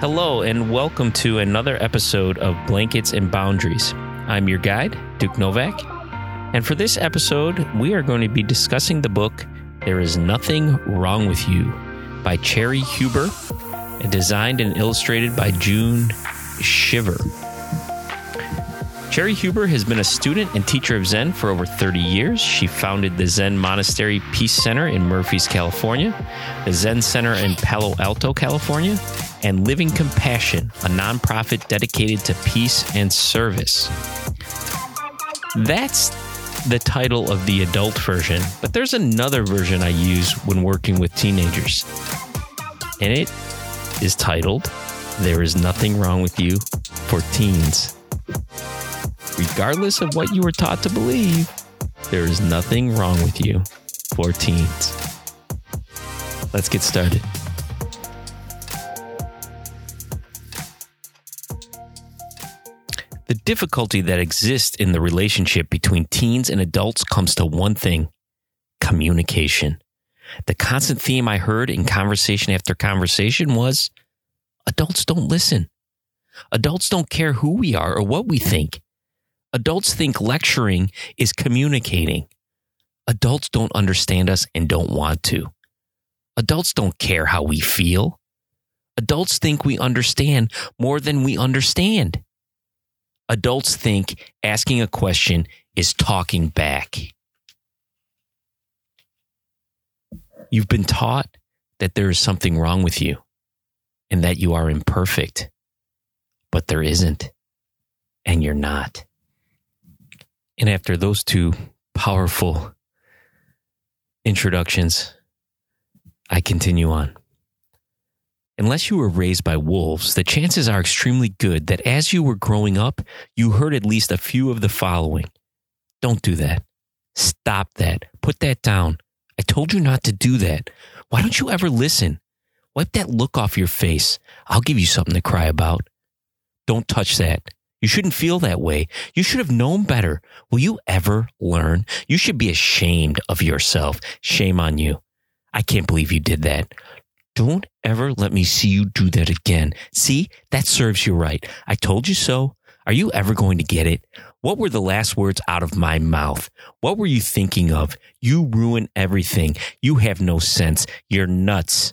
Hello, and welcome to another episode of Blankets and Boundaries. I'm your guide, Duke Novak. And for this episode, we are going to be discussing the book There Is Nothing Wrong with You by Cheri Huber, designed and illustrated by June Shiver. Cheri Huber has been a student and teacher of Zen for over 30 years. She founded the Zen Monastery Peace Center in Murphys, California, the Zen Center in Palo Alto, California, and Living Compassion, a nonprofit dedicated to peace and service. That's the title of the adult version, but there's another version I use when working with teenagers. And it is titled There is Nothing Wrong with You for Teens. Regardless of what you were taught to believe, there is nothing wrong with you for teens. Let's get started. The difficulty that exists in the relationship between teens and adults comes to one thing communication. The constant theme I heard in conversation after conversation was adults don't listen. Adults don't care who we are or what we think. Adults think lecturing is communicating. Adults don't understand us and don't want to. Adults don't care how we feel. Adults think we understand more than we understand. Adults think asking a question is talking back. You've been taught that there is something wrong with you and that you are imperfect, but there isn't, and you're not. And after those two powerful introductions, I continue on. Unless you were raised by wolves, the chances are extremely good that as you were growing up, you heard at least a few of the following. Don't do that. Stop that. Put that down. I told you not to do that. Why don't you ever listen? Wipe that look off your face. I'll give you something to cry about. Don't touch that. You shouldn't feel that way. You should have known better. Will you ever learn? You should be ashamed of yourself. Shame on you. I can't believe you did that. Don't ever let me see you do that again. See, that serves you right. I told you so. Are you ever going to get it? What were the last words out of my mouth? What were you thinking of? You ruin everything. You have no sense. You're nuts.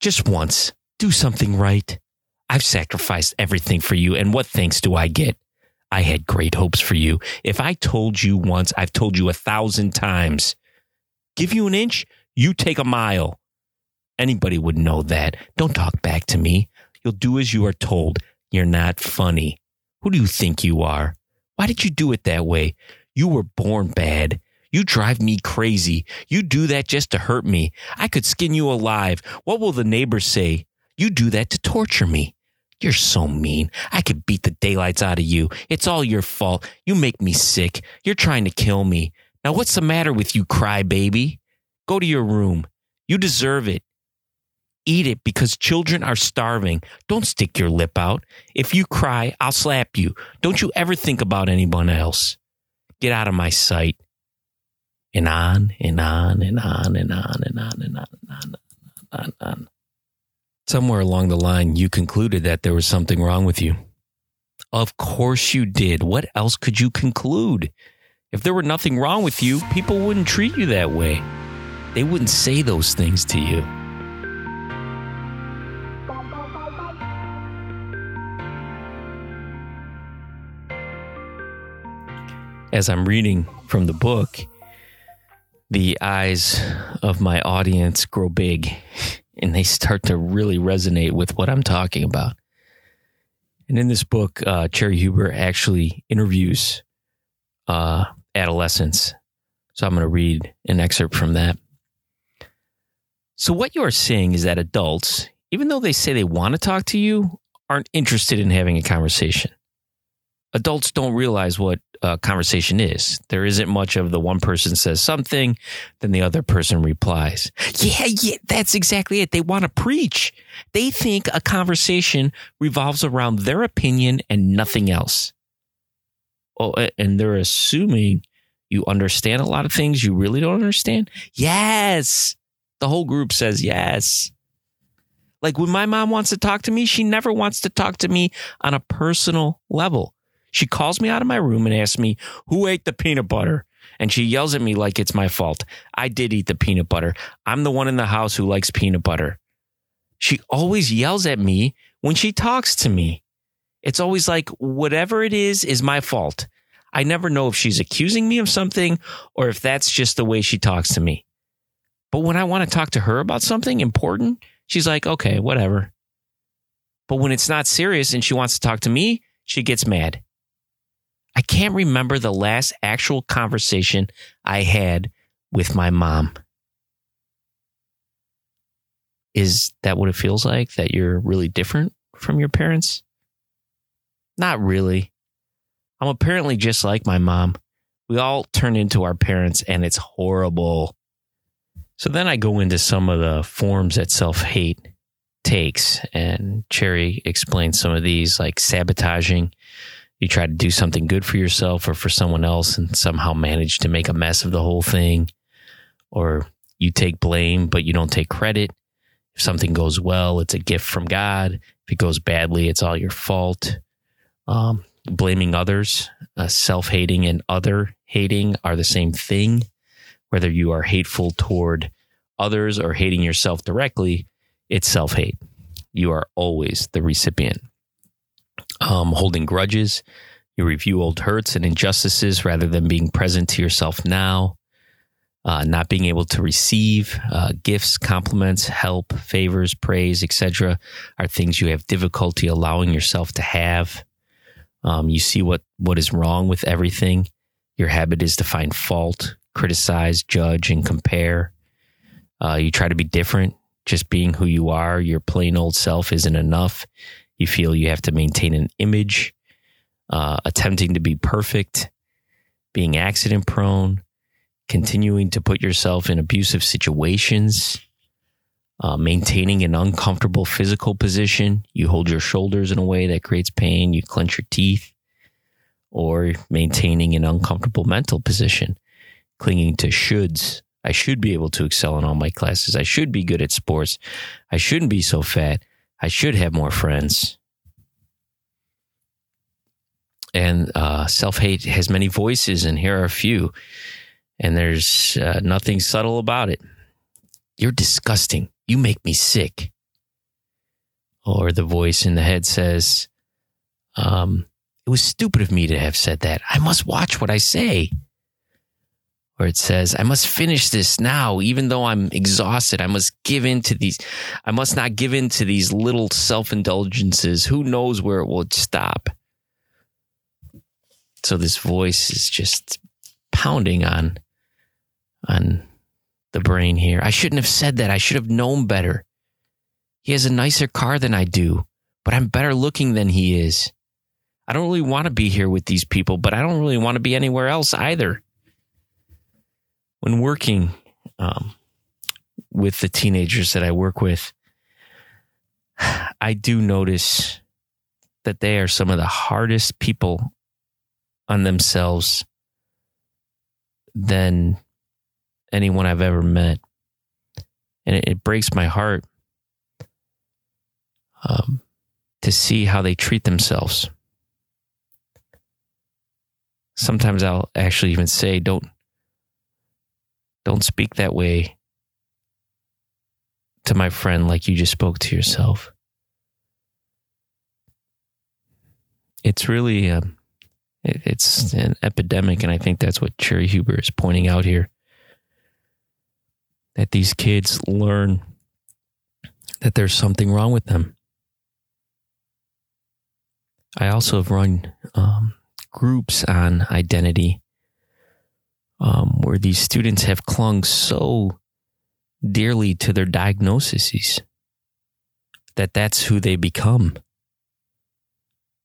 Just once, do something right. I've sacrificed everything for you, and what thanks do I get? I had great hopes for you. If I told you once, I've told you a thousand times. Give you an inch, you take a mile. Anybody would know that. Don't talk back to me. You'll do as you are told. You're not funny. Who do you think you are? Why did you do it that way? You were born bad. You drive me crazy. You do that just to hurt me. I could skin you alive. What will the neighbors say? You do that to torture me. You're so mean. I could beat the daylights out of you. It's all your fault. You make me sick. You're trying to kill me. Now, what's the matter with you, crybaby? Go to your room. You deserve it. Eat it because children are starving. Don't stick your lip out. If you cry, I'll slap you. Don't you ever think about anyone else. Get out of my sight. And on and on and on and on and on and on and on and on and on. Somewhere along the line, you concluded that there was something wrong with you. Of course you did. What else could you conclude? If there were nothing wrong with you, people wouldn't treat you that way. They wouldn't say those things to you. As I'm reading from the book, the eyes of my audience grow big and they start to really resonate with what I'm talking about. And in this book, uh, Cheri Huber actually interviews uh, adolescents. So I'm going to read an excerpt from that. So, what you are saying is that adults, even though they say they want to talk to you, aren't interested in having a conversation. Adults don't realize what a conversation is. There isn't much of the one person says something, then the other person replies. Yeah, yeah, that's exactly it. They want to preach. They think a conversation revolves around their opinion and nothing else. Oh, and they're assuming you understand a lot of things you really don't understand. Yes. The whole group says yes. Like when my mom wants to talk to me, she never wants to talk to me on a personal level. She calls me out of my room and asks me, Who ate the peanut butter? And she yells at me like it's my fault. I did eat the peanut butter. I'm the one in the house who likes peanut butter. She always yells at me when she talks to me. It's always like, whatever it is, is my fault. I never know if she's accusing me of something or if that's just the way she talks to me. But when I want to talk to her about something important, she's like, okay, whatever. But when it's not serious and she wants to talk to me, she gets mad. I can't remember the last actual conversation I had with my mom. Is that what it feels like? That you're really different from your parents? Not really. I'm apparently just like my mom. We all turn into our parents and it's horrible. So then I go into some of the forms that self hate takes, and Cheri explains some of these, like sabotaging. You try to do something good for yourself or for someone else and somehow manage to make a mess of the whole thing. Or you take blame, but you don't take credit. If something goes well, it's a gift from God. If it goes badly, it's all your fault. Um, blaming others, uh, self hating, and other hating are the same thing. Whether you are hateful toward others or hating yourself directly, it's self hate. You are always the recipient. Um, holding grudges, you review old hurts and injustices rather than being present to yourself now. Uh, not being able to receive uh, gifts, compliments, help, favors, praise, etc., are things you have difficulty allowing yourself to have. Um, you see what what is wrong with everything. Your habit is to find fault, criticize, judge, and compare. Uh, you try to be different. Just being who you are, your plain old self, isn't enough. You feel you have to maintain an image, uh, attempting to be perfect, being accident prone, continuing to put yourself in abusive situations, uh, maintaining an uncomfortable physical position. You hold your shoulders in a way that creates pain, you clench your teeth, or maintaining an uncomfortable mental position, clinging to shoulds. I should be able to excel in all my classes. I should be good at sports. I shouldn't be so fat. I should have more friends. And uh, self hate has many voices, and here are a few. And there's uh, nothing subtle about it. You're disgusting. You make me sick. Or the voice in the head says, um, It was stupid of me to have said that. I must watch what I say. Or it says, I must finish this now, even though I'm exhausted. I must give in to these, I must not give in to these little self indulgences. Who knows where it will stop? So this voice is just pounding on, on the brain here. I shouldn't have said that. I should have known better. He has a nicer car than I do, but I'm better looking than he is. I don't really want to be here with these people, but I don't really want to be anywhere else either. When working um, with the teenagers that I work with, I do notice that they are some of the hardest people on themselves than anyone I've ever met. And it, it breaks my heart um, to see how they treat themselves. Sometimes I'll actually even say, don't, don't speak that way to my friend like you just spoke to yourself. It's really, um, it, it's an epidemic. And I think that's what Cheri Huber is pointing out here that these kids learn that there's something wrong with them. I also have run um, groups on identity um, where these students have clung so dearly to their diagnoses that that's who they become.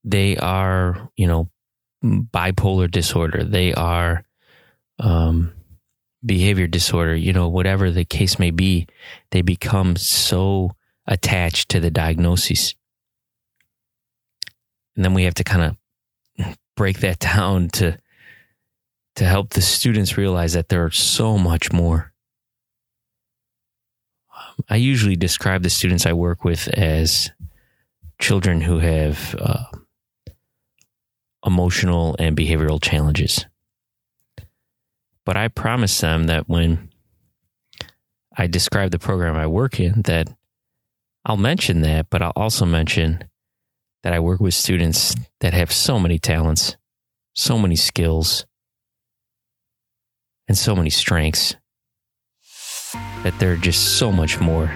They are, you know, bipolar disorder. They are um, behavior disorder, you know, whatever the case may be, they become so attached to the diagnosis. And then we have to kind of break that down to to help the students realize that there are so much more. I usually describe the students I work with as children who have uh, emotional and behavioral challenges. But I promise them that when I describe the program I work in, that I'll mention that, but I'll also mention that I work with students that have so many talents, so many skills, and so many strengths that they're just so much more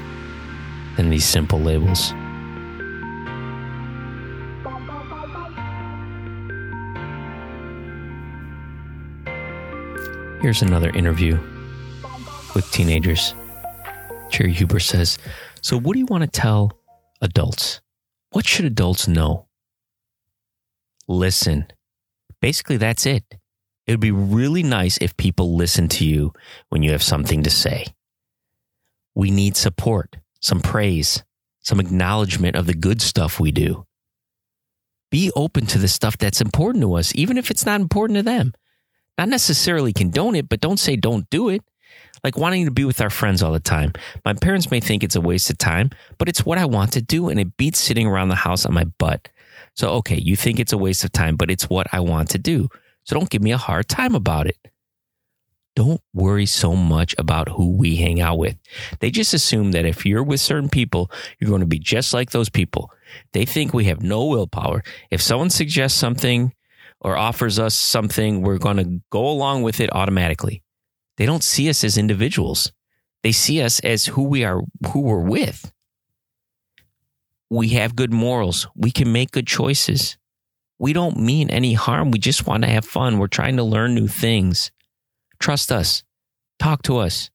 than these simple labels. Here's another interview with teenagers. Cheri Huber says, So, what do you want to tell adults? What should adults know? Listen. Basically, that's it. It would be really nice if people listen to you when you have something to say. We need support, some praise, some acknowledgement of the good stuff we do. Be open to the stuff that's important to us, even if it's not important to them. Not necessarily condone it, but don't say don't do it. Like wanting to be with our friends all the time. My parents may think it's a waste of time, but it's what I want to do and it beats sitting around the house on my butt. So, okay, you think it's a waste of time, but it's what I want to do. So don't give me a hard time about it. Don't worry so much about who we hang out with. They just assume that if you're with certain people, you're going to be just like those people. They think we have no willpower. If someone suggests something or offers us something, we're going to go along with it automatically. They don't see us as individuals. They see us as who we are, who we're with. We have good morals. We can make good choices. We don't mean any harm. We just want to have fun. We're trying to learn new things. Trust us. Talk to us.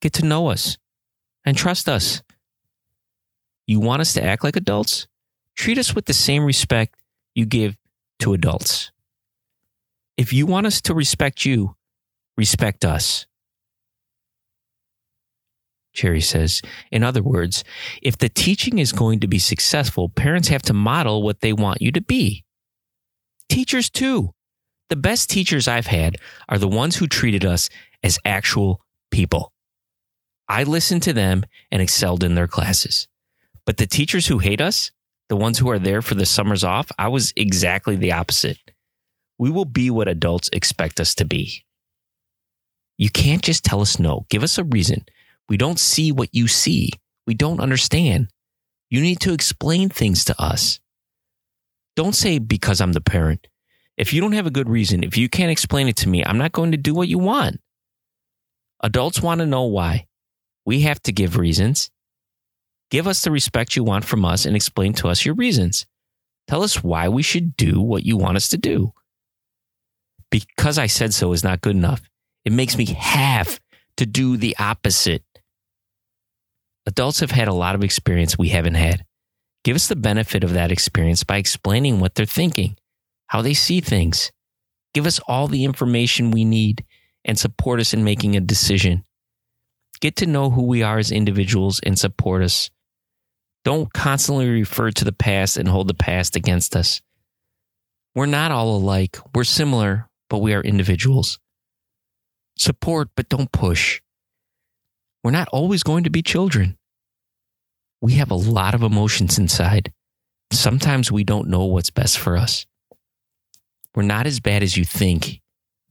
Get to know us and trust us. You want us to act like adults? Treat us with the same respect you give to adults. If you want us to respect you, respect us. Cheri says, in other words, if the teaching is going to be successful, parents have to model what they want you to be. Teachers, too. The best teachers I've had are the ones who treated us as actual people. I listened to them and excelled in their classes. But the teachers who hate us, the ones who are there for the summers off, I was exactly the opposite. We will be what adults expect us to be. You can't just tell us no. Give us a reason. We don't see what you see. We don't understand. You need to explain things to us. Don't say because I'm the parent. If you don't have a good reason, if you can't explain it to me, I'm not going to do what you want. Adults want to know why. We have to give reasons. Give us the respect you want from us and explain to us your reasons. Tell us why we should do what you want us to do. Because I said so is not good enough. It makes me have to do the opposite. Adults have had a lot of experience we haven't had. Give us the benefit of that experience by explaining what they're thinking, how they see things. Give us all the information we need and support us in making a decision. Get to know who we are as individuals and support us. Don't constantly refer to the past and hold the past against us. We're not all alike. We're similar, but we are individuals. Support, but don't push. We're not always going to be children. We have a lot of emotions inside. Sometimes we don't know what's best for us. We're not as bad as you think.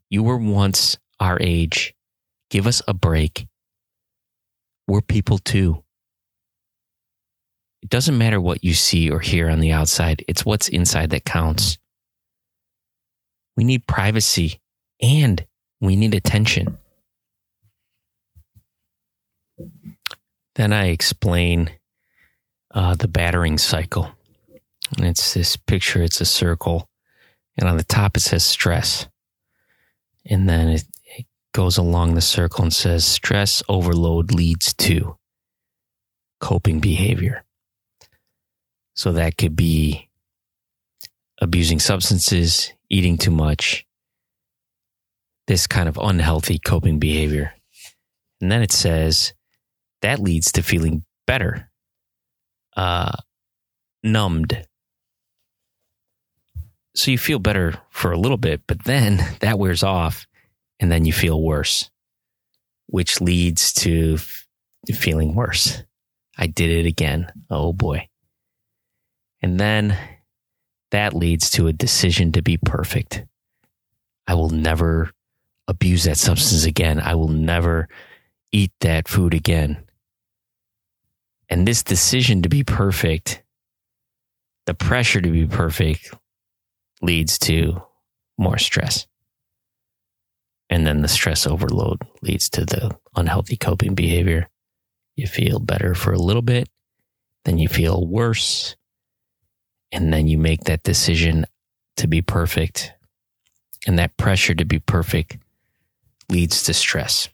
You were once our age. Give us a break. We're people too. It doesn't matter what you see or hear on the outside, it's what's inside that counts. We need privacy and we need attention. Then I explain uh, the battering cycle. And it's this picture, it's a circle. And on the top, it says stress. And then it, it goes along the circle and says stress overload leads to coping behavior. So that could be abusing substances, eating too much, this kind of unhealthy coping behavior. And then it says that leads to feeling better, uh, numbed. So you feel better for a little bit, but then that wears off and then you feel worse, which leads to feeling worse. I did it again. Oh boy. And then that leads to a decision to be perfect. I will never abuse that substance again. I will never eat that food again. And this decision to be perfect, the pressure to be perfect, leads to more stress. And then the stress overload leads to the unhealthy coping behavior. You feel better for a little bit, then you feel worse, and then you make that decision to be perfect. And that pressure to be perfect leads to stress.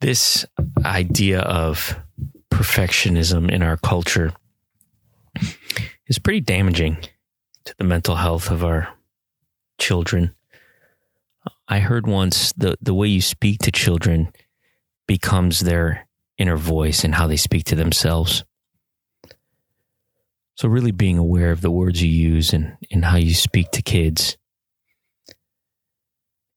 This idea of perfectionism in our culture is pretty damaging to the mental health of our children. I heard once the, the way you speak to children becomes their inner voice and how they speak to themselves. So, really being aware of the words you use and, and how you speak to kids.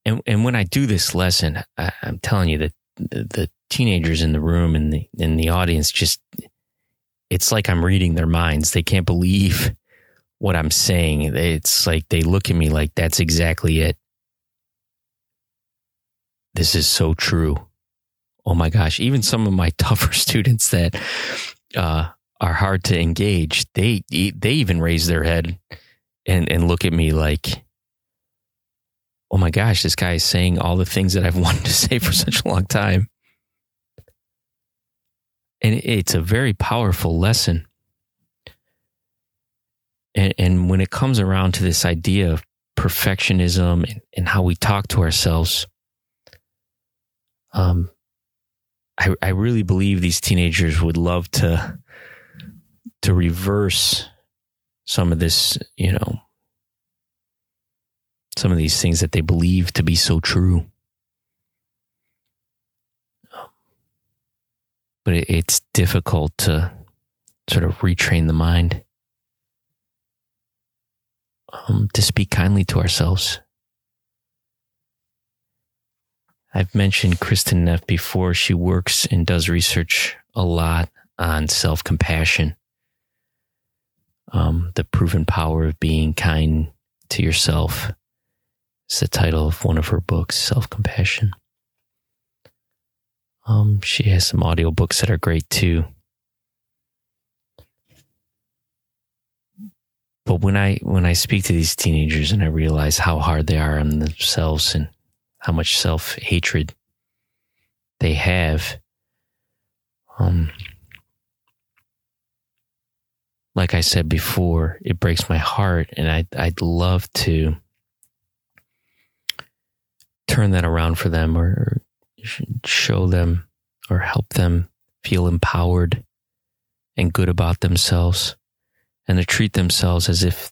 And, and when I do this lesson, I, am telling you that the, teenagers in the room and the, in the audience just, it's like I'm reading their minds. They can't believe what I'm saying. It's like they look at me like that's exactly it. This is so true. Oh my gosh. Even some of my tougher students that, uh, are hard to engage. They they even raise their head and and look at me like, "Oh my gosh, this guy is saying all the things that I've wanted to say for such a long time." And it's a very powerful lesson. And, and when it comes around to this idea of perfectionism and, and how we talk to ourselves, um, I, I really believe these teenagers would love to to reverse some of this, you know, some of these things that they believe to be so true. But it, it's difficult to sort of retrain the mind um, to speak kindly to ourselves. I've mentioned Kristin Neff before. She works and does research a lot on self compassion um, The Proven Power of Being Kind to Yourself. It's the title of one of her books, Self Compassion. Um, she has some audiobooks that are great too. But when I when I speak to these teenagers and I realize how hard they are on themselves and how much self hatred they have, um, like I said before, it breaks my heart, and I'd, I'd love to turn that around for them or show them or help them feel empowered and good about themselves and to treat themselves as if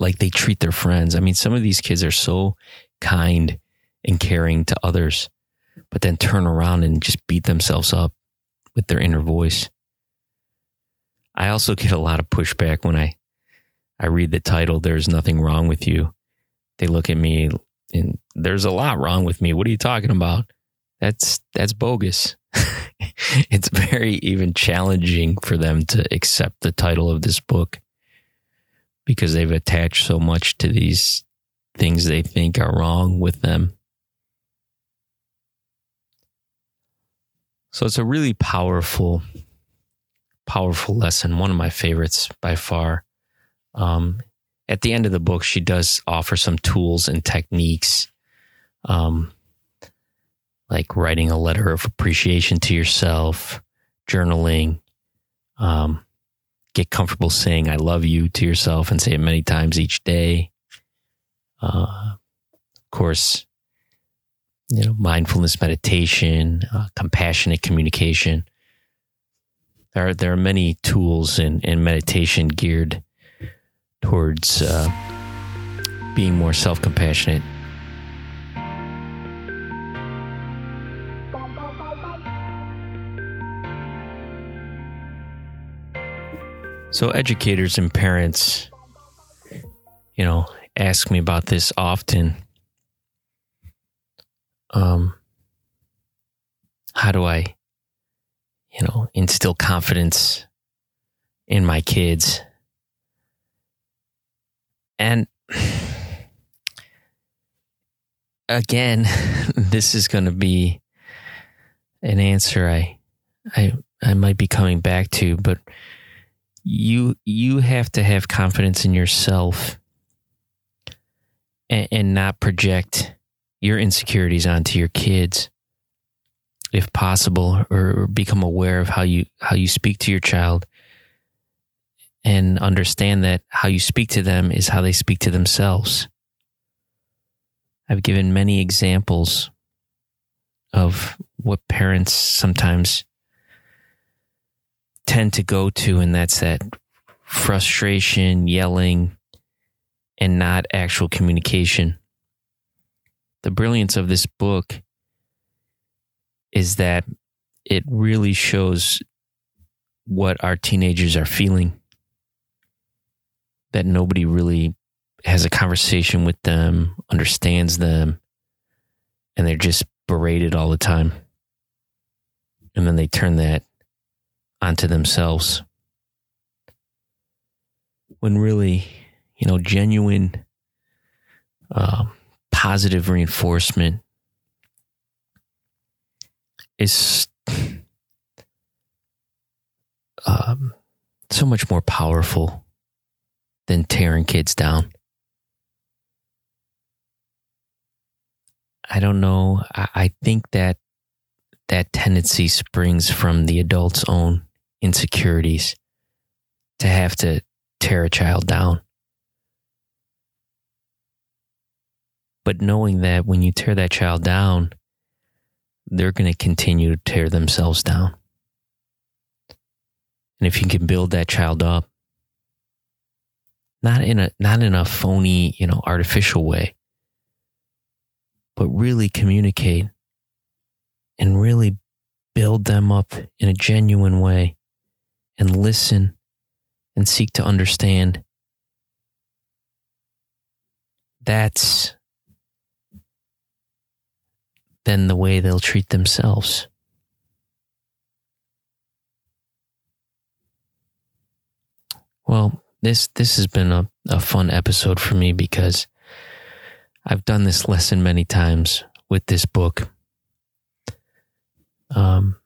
like they treat their friends. I mean, some of these kids are so kind and caring to others, but then turn around and just beat themselves up with their inner voice. I also get a lot of pushback when I I read the title There's Nothing Wrong with You. They look at me and there's a lot wrong with me. What are you talking about? That's that's bogus. it's very even challenging for them to accept the title of this book because they've attached so much to these things they think are wrong with them. So it's a really powerful powerful lesson, one of my favorites by far. Um, at the end of the book, she does offer some tools and techniques, um, like writing a letter of appreciation to yourself, journaling, um, get comfortable saying "I love you" to yourself and say it many times each day. Uh, of course, you know, mindfulness meditation, uh, compassionate communication. There are, there are many tools in meditation geared towards uh, being more self compassionate. So, educators and parents, you know, ask me about this often. um, how do I, you know, instill confidence in my kids? And again, this is going to be an answer I, I, I might be coming back to, but you, you have to have confidence in yourself and, and not project your insecurities onto your kids if possible or become aware of how you how you speak to your child and understand that how you speak to them is how they speak to themselves i've given many examples of what parents sometimes tend to go to and that's that frustration yelling and not actual communication the brilliance of this book is that it really shows what our teenagers are feeling. That nobody really has a conversation with them, understands them, and they're just berated all the time. And then they turn that onto themselves. When really, you know, genuine um, positive reinforcement is um, so much more powerful than tearing kids down. I don't know. I, I think that that tendency springs from the adult's own insecurities to have to tear a child down. But knowing that when you tear that child down, they're going to continue to tear themselves down. And if you can build that child up, not in a not in a phony, you know, artificial way, but really communicate and really build them up in a genuine way and listen and seek to understand. That's then the way they'll treat themselves. Well, this this has been a, a fun episode for me because I've done this lesson many times with this book. Um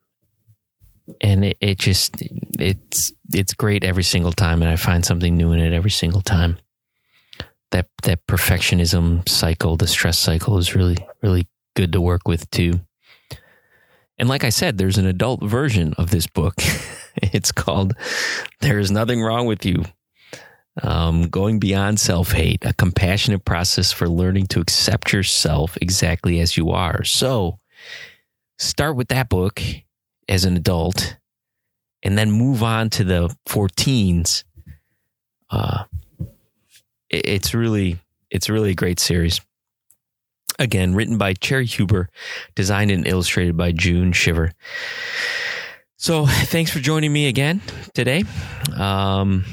and it, it just it's it's great every single time and I find something new in it every single time. That that perfectionism cycle, the stress cycle is really, really good to work with too. And like I said, there's an adult version of this book. it's called There is Nothing Wrong with You. Um, going beyond self hate, a compassionate process for learning to accept yourself exactly as you are. So start with that book as an adult and then move on to the 14s. Uh, it's really, it's really a great series. Again, written by Cheri Huber, designed and illustrated by June Shiver. So, thanks for joining me again today. Um,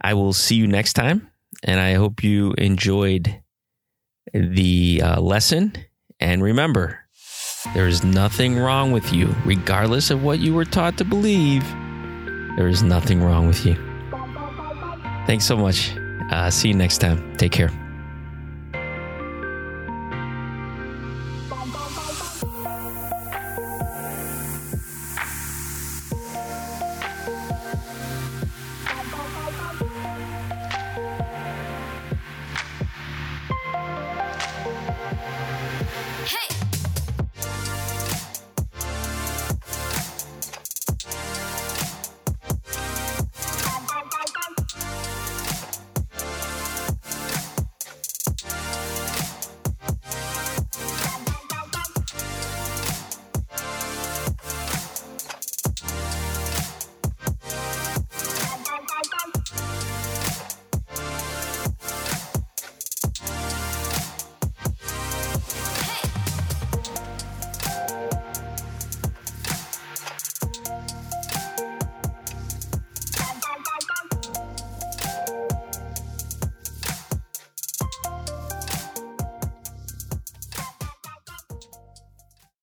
I will see you next time, and I hope you enjoyed the uh, lesson. And remember, there is nothing wrong with you, regardless of what you were taught to believe. There is nothing wrong with you. Thanks so much. Uh, see you next time. Take care.